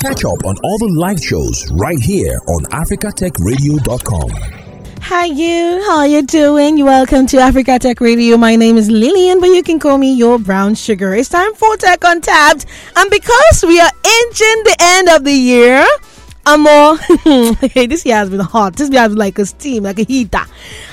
Catch up on all the live shows right here on africatechradio.com. Hi you, how are you doing? Welcome to Africa Tech Radio. My name is Lillian, but you can call me your brown sugar. It's time for Tech Untapped, and because we are inching the end of the year, I'm more. hey, this year has been hot. This year has been like a steam, like a heater.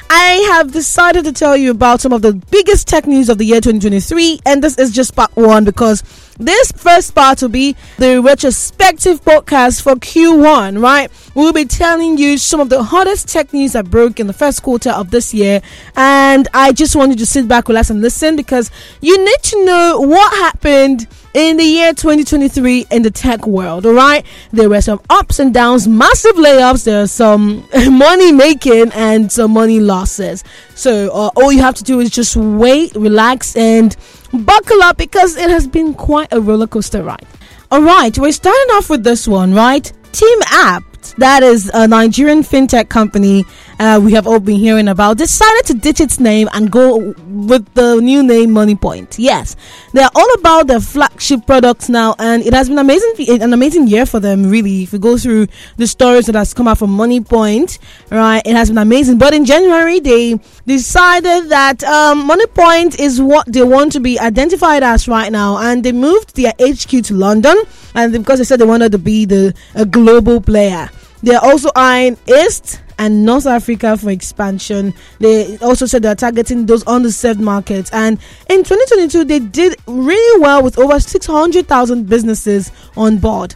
I have decided to tell you about some of the biggest tech news of the year 2023, and this is just part one because this first part will be the retrospective podcast for Q1, right? We'll be telling you some of the hottest tech news that broke in the first quarter of this year, and I just want you to sit back, relax, and listen because you need to know what happened in the year 2023 in the tech world, all right? There were some ups and downs, massive layoffs, there are some money making, and some money losses. So uh, all you have to do is just wait, relax, and buckle up because it has been quite a roller coaster ride. All right, we're starting off with this one, right? TeamApt that is a Nigerian fintech company uh, we have all been hearing about, decided to ditch its name and go with the new name Moniepoint. Yes, they are all about their flagship products now, and it has been amazing, an amazing year for them. Really, if you go through the stories that has come out from Moniepoint, right, it has been amazing. But in January, they decided that um, Moniepoint is what they want to be identified as right now, and they moved their HQ to London, and because they said they wanted to be the a global player. They're also eyeing East and North Africa for expansion. They also said they're targeting those underserved markets. And in 2022, they did really well with over 600,000 businesses on board.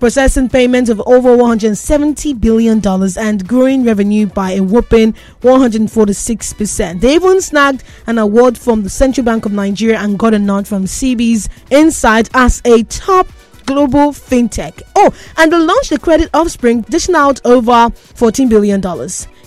Processing payments of over $170 billion and growing revenue by a whopping 146%. They even snagged an award from the Central Bank of Nigeria and got a nod from CB Insights as a top global fintech. Oh, and they launched the credit offspring, dishing out over $14 billion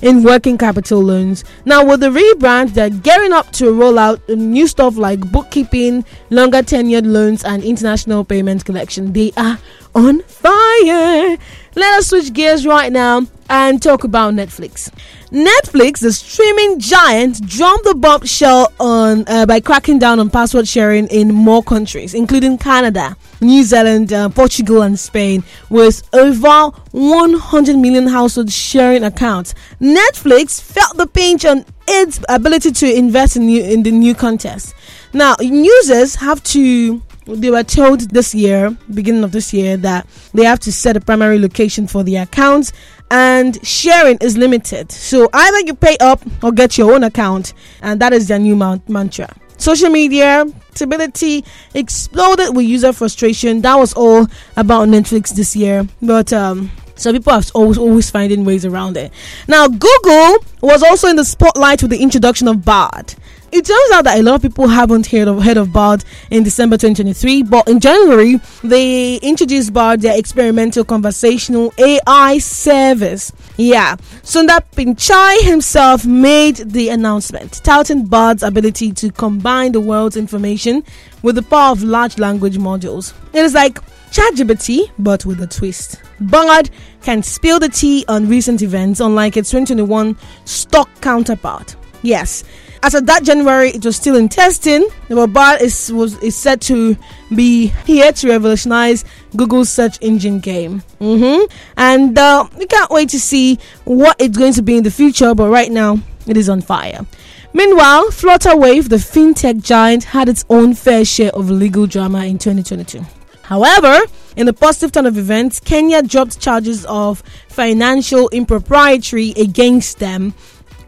in working capital loans. Now, with the rebrand, they're gearing up to roll out new stuff like bookkeeping, longer tenured loans, and international payment collection. They are on fire. Let us switch gears right now and talk about Netflix. Netflix, the streaming giant, dropped the bombshell on uh, by cracking down on password sharing in more countries, including Canada, New Zealand, uh, Portugal, and Spain, with over 100 million households sharing accounts. Netflix felt the pinch on its ability to invest in, new, in the new contest. Now, users have to they were told this year, beginning of this year, that they have to set a primary location for the accounts and sharing is limited. So either you pay up or get your own account, and that is their new mantra. Social media stability exploded with user frustration. That was all about Netflix this year, but um, so people are always always finding ways around it. Now Google was also in the spotlight with the introduction of Bard it turns out that a lot of people haven't heard of heard of Bard in December 2023, but in January they introduced Bard, their experimental conversational AI service. Yeah, Sundar Pichai himself made the announcement, touting Bard's ability to combine the world's information with the power of large language models. It is like ChatGPT, but with a twist. Bard can spill the tea on recent events, unlike its 2021 stock counterpart. Yes, as of that January, it was still in testing. The robot is was is set to be here to revolutionize Google's search engine game. Mm-hmm. And uh, we can't wait to see what it's going to be in the future. But right now, it is on fire. Meanwhile, Flutterwave, the fintech giant, had its own fair share of legal drama in 2022. However, in a positive turn of events, Kenya dropped charges of financial impropriety against them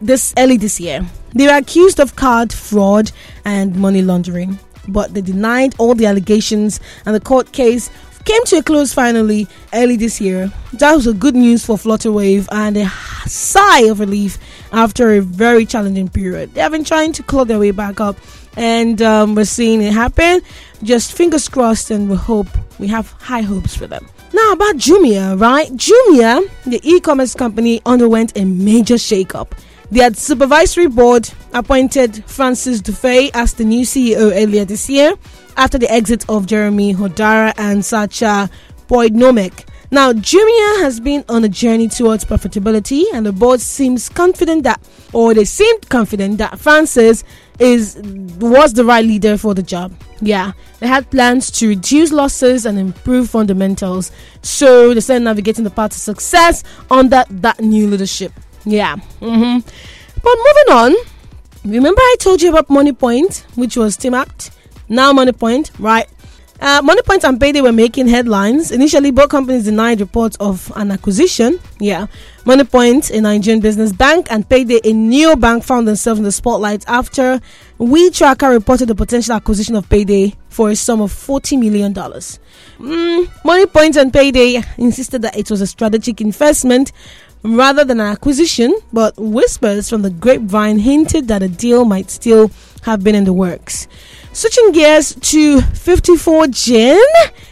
this early this year. They were accused of card fraud and money laundering, but they denied all the allegations, and the court case came to a close finally early this year. That was a good news for Flutterwave and a sigh of relief after a very challenging period. They have been trying to claw their way back up, and um, we're seeing it happen. Just fingers crossed, and we hope we have high hopes for them. Now, about Jumia, right? Jumia, the e commerce company, underwent a major shakeup. The supervisory board appointed Francis Dufay as the new CEO earlier this year after the exit of Jeremy Hodara and Sacha Poignonnec. Now, Jumia has been on a journey towards profitability, and the board seems confident that, or they seemed confident that Francis is was the right leader for the job. Yeah, they had plans to reduce losses and improve fundamentals. So they're started navigating the path to success under that new leadership. Yeah. Mm-hmm. But moving on, remember I told you about Moniepoint, which was TeamApt? Now Moniepoint, right? Uh, Moniepoint and Payday were making headlines. Initially, both companies denied reports of an acquisition. Yeah. Moniepoint, a Nigerian business bank, and Payday, a new bank, found themselves in the spotlight after WeeTracker reported the potential acquisition of Payday for a sum of $40 million. Mm, Moniepoint and Payday insisted that it was a strategic investment rather than an acquisition, but whispers from the grapevine hinted that a deal might still have been in the works. Switching gears to 54Gene,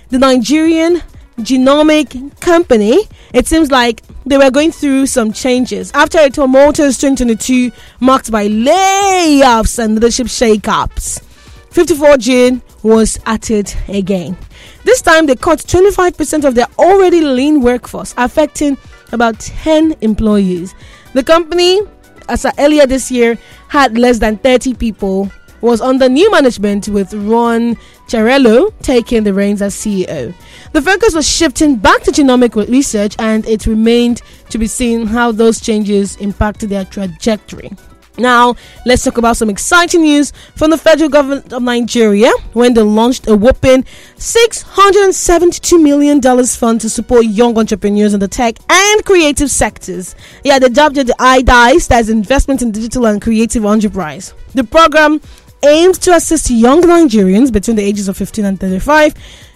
the Nigerian genomic company, it seems like they were going through some changes after a tumultuous 2022 marked by layoffs and leadership shakeups. 54Gene was at it again. This time they cut 25% of their already lean workforce, affecting about 10 employees. The company, as earlier this year, had less than 30 people was under new management with Ron Chiarello taking the reins as CEO. The focus was shifting back to genomic research and it remained to be seen how those changes impacted their trajectory. Now, let's talk about some exciting news from the federal government of Nigeria when they launched a whopping $672 million fund to support young entrepreneurs in the tech and creative sectors. Yeah, they dubbed it the iDice, that's investment in digital and creative enterprise. The program aims to assist young Nigerians between the ages of 15 and 35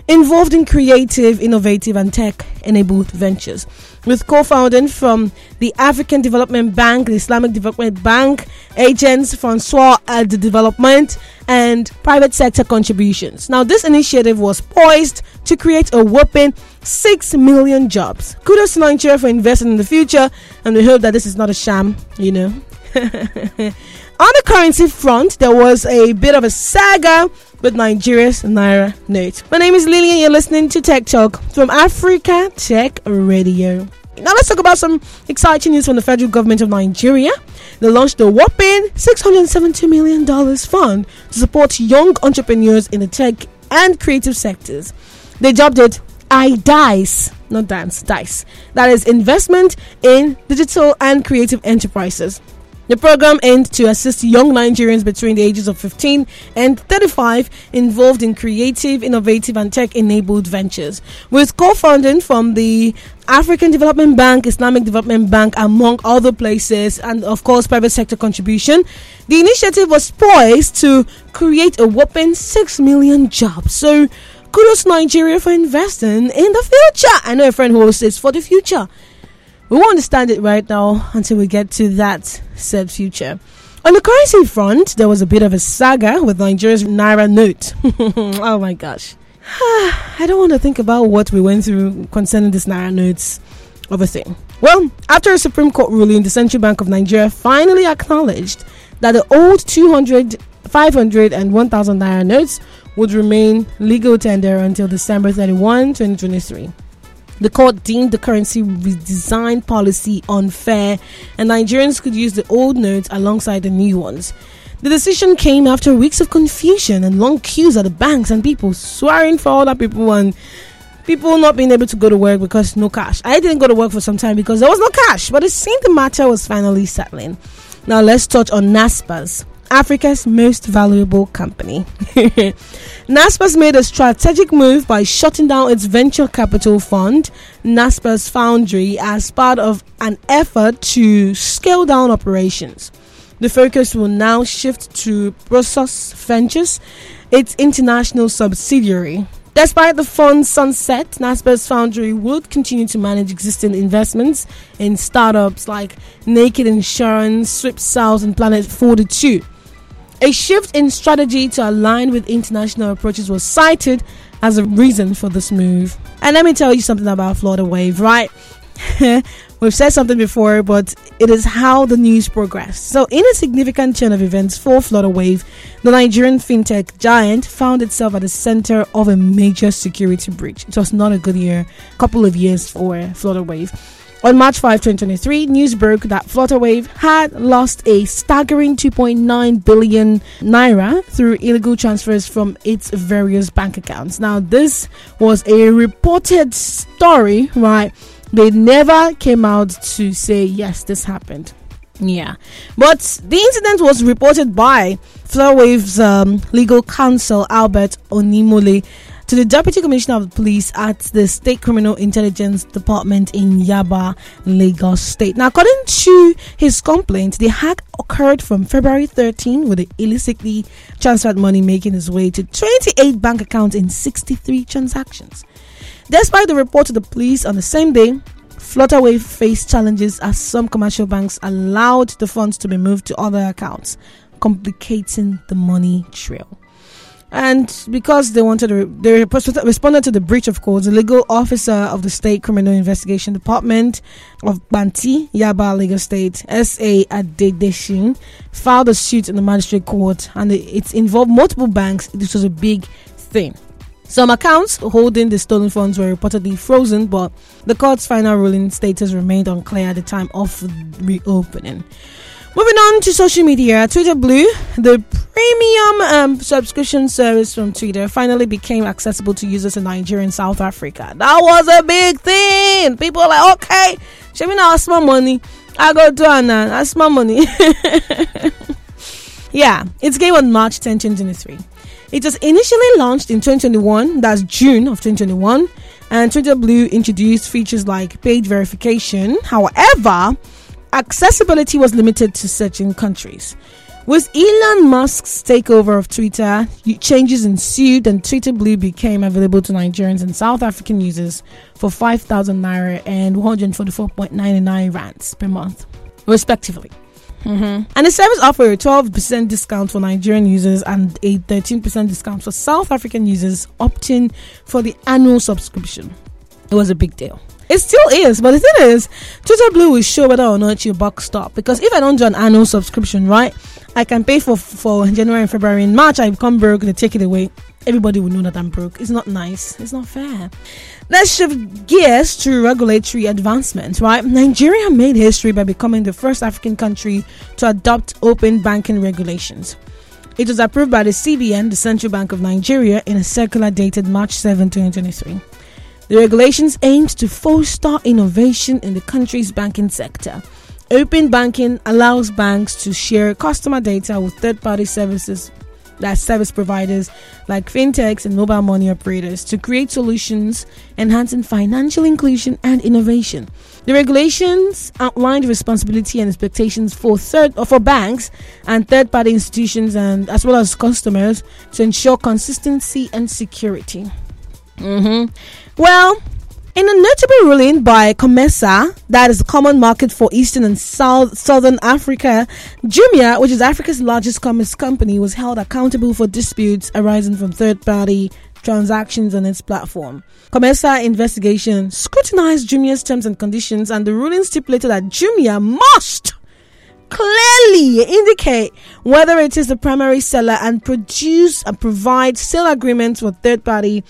involved in creative, innovative, and tech enabled ventures. With co founding from the African Development Bank, the Islamic Development Bank, agents, Francois at the Development, and private sector contributions. Now, this initiative was poised to create a whopping 6 million jobs. Kudos to Nigeria for investing in the future, and we hope that this is not a sham, you know. On the currency front, there was a bit of a saga with Nigeria's Naira note. My name is Lillian, you're listening to Tech Talk from Africa Tech Radio. Now let's talk about some exciting news from the federal government of Nigeria. They launched a whopping $672 million fund to support young entrepreneurs in the tech and creative sectors. They dubbed it iDice, not dance, dice. That is investment in digital and creative enterprises. The program aims to assist young Nigerians between the ages of 15 and 35 involved in creative, innovative, and tech enabled ventures. With co funding from the African Development Bank, Islamic Development Bank, among other places, and of course, private sector contribution, the initiative was poised to create a whopping 6 million jobs. So, kudos Nigeria for investing in the future. I know a friend who says for the future. We won't understand it right now until we get to that said future. On the currency front, there was a bit of a saga with Nigeria's Naira note. oh my gosh. I don't want to think about what we went through concerning this Naira notes of a thing. Well, after a Supreme Court ruling, the Central Bank of Nigeria finally acknowledged that the old 200, 500, and 1000 Naira notes would remain legal tender until December 31, 2023. The court deemed the currency redesign policy unfair, and Nigerians could use the old notes alongside the new ones. The decision came after weeks of confusion and long queues at the banks and people swearing for other people and people not being able to go to work because no cash. I didn't go to work for some time because there was no cash, but it seemed the matter was finally settling. Now let's touch on Naspers. Africa's most valuable company. Naspers made a strategic move by shutting down its venture capital fund, Naspers Foundry, as part of an effort to scale down operations. The focus will now shift to Prosus Ventures, its international subsidiary. Despite the fund's sunset, Naspers Foundry would continue to manage existing investments in startups like Naked Insurance, SweepSouth, and Planet 42. A shift in strategy to align with international approaches was cited as a reason for this move. And let me tell you something about Flutterwave, right? We've said something before, but it is how the news progressed. So, in a significant chain of events for Flutterwave, the Nigerian fintech giant found itself at the center of a major security breach. It was not a good year, couple of years for Flutterwave. On March 5, 2023, news broke that Flutterwave had lost a staggering 2.9 billion naira through illegal transfers from its various bank accounts. Now, this was a reported story, right? They never came out to say, yes, this happened. Yeah. But the incident was reported by Flutterwave's um, legal counsel, Albert Onimole, to the Deputy Commissioner of Police at the State Criminal Intelligence Department in Yaba, Lagos State. Now, according to his complaint, the hack occurred from February 13 with the illicitly transferred money making its way to 28 bank accounts in 63 transactions. Despite the report to the police on the same day, Flutterwave faced challenges as some commercial banks allowed the funds to be moved to other accounts, complicating the money trail. And because they wanted to, they responded to the breach of codes. The legal officer of the State Criminal Investigation Department of Panti, Yaba, Lagos State, S.A. Adedeshin, filed a suit in the magistrate court, and it involved multiple banks. This was a big thing. Some accounts holding the stolen funds were reportedly frozen, but the court's final ruling status remained unclear at the time of reopening. Moving on to social media, Twitter Blue, the premium um, subscription service from Twitter, finally became accessible to users in Nigeria and South Africa. That was a big thing. People are like, okay, show me now small money. I go do it now. That's my money. yeah, it's game on March 10, 2023. It was initially launched in 2021, that's June of 2021, and Twitter Blue introduced features like page verification. However, accessibility was limited to certain countries. With Elon Musk's takeover of Twitter, changes ensued and Twitter Blue became available to Nigerians and South African users for 5,000 naira and 144.99 rands per month, respectively. Mm-hmm. And the service offered a 12% discount for Nigerian users and a 13% discount for South African users opting for the annual subscription. It was a big deal. It still is, but the thing is, Twitter Blue will show whether or not your buck stop. Because if I don't do an annual subscription, right, I can pay for for January and February. In March, I become broke. They take it away. Everybody will know that I'm broke. It's not nice. It's not fair. Let's shift gears to regulatory advancements, right? Nigeria made history by becoming the first African country to adopt open banking regulations. It was approved by the CBN, the Central Bank of Nigeria, in a circular dated March 7, 2023. The regulations aimed to foster innovation in the country's banking sector. Open banking allows banks to share customer data with third party services that service providers like fintechs and mobile money operators to create solutions enhancing financial inclusion and innovation. The regulations outlined responsibility and expectations for third or for banks and third-party institutions and as well as customers to ensure consistency and security. Mm-hmm. Well, in a notable ruling by COMESA, that is the common market for Eastern and South Southern Africa, Jumia, which is Africa's largest commerce company, was held accountable for disputes arising from third-party transactions on its platform. COMESA investigation scrutinized Jumia's terms and conditions, and the ruling stipulated that Jumia must clearly indicate whether it is the primary seller and produce and provide sale agreements for third party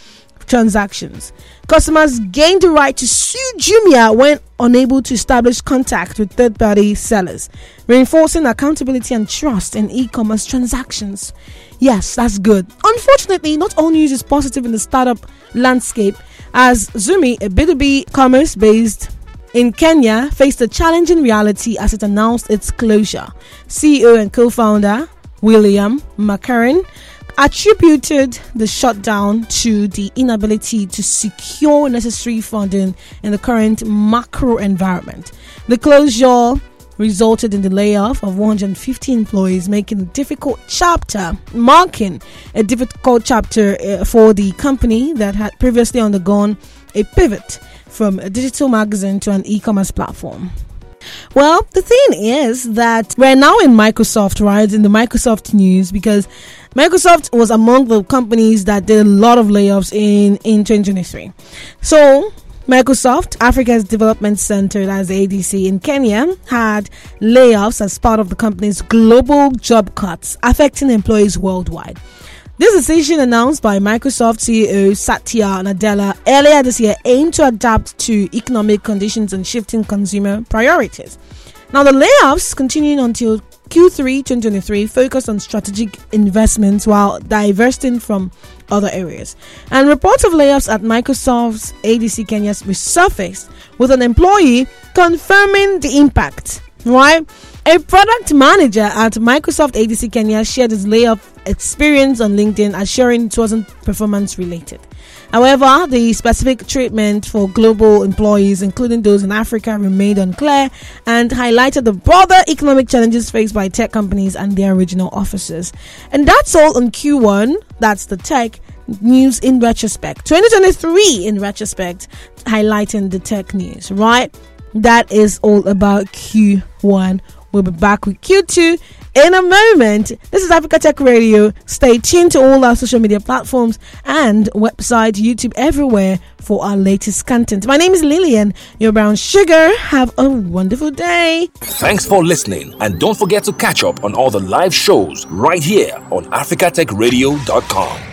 transactions. Customers gained the right to sue Jumia when unable to establish contact with third party sellers, reinforcing accountability and trust in e commerce transactions. Yes, that's good. Unfortunately, not all news is positive in the startup landscape, as Zumi, a B2B commerce based in Kenya, faced a challenging reality as it announced its closure. CEO and co founder William McCarran attributed the shutdown to the inability to secure necessary funding in the current macro environment. The closure resulted in the layoff of 150 employees, making a difficult chapter, marking a difficult chapter uh, for the company that had previously undergone a pivot from a digital magazine to an e-commerce platform. Well, the thing is that we're now in Microsoft, right? In the Microsoft news because Microsoft was among the companies that did a lot of layoffs in, in 2023. So, Microsoft, Africa's Development Center, as ADC in Kenya, had layoffs as part of the company's global job cuts affecting employees worldwide. This decision announced by Microsoft CEO Satya Nadella earlier this year aimed to adapt to economic conditions and shifting consumer priorities. Now, the layoffs continuing until Q3 2023 focused on strategic investments while divesting from other areas. And reports of layoffs at Microsoft's ADC Kenya resurfaced with an employee confirming the impact. Right? A product manager at Microsoft ADC Kenya shared his layoff experience on LinkedIn, assuring it wasn't performance related. However, the specific treatment for global employees, including those in Africa, remained unclear and highlighted the broader economic challenges faced by tech companies and their regional offices. And that's all on Q1. That's the tech news in retrospect. 2023 in retrospect, highlighting the tech news, right? That is all about Q1. We'll be back with Q2 in a moment. This is Africa Tech Radio. Stay tuned to all our social media platforms and website, YouTube, everywhere for our latest content. My name is Lillian, your brown sugar. Have a wonderful day. Thanks for listening, and don't forget to catch up on all the live shows right here on africatechradio.com.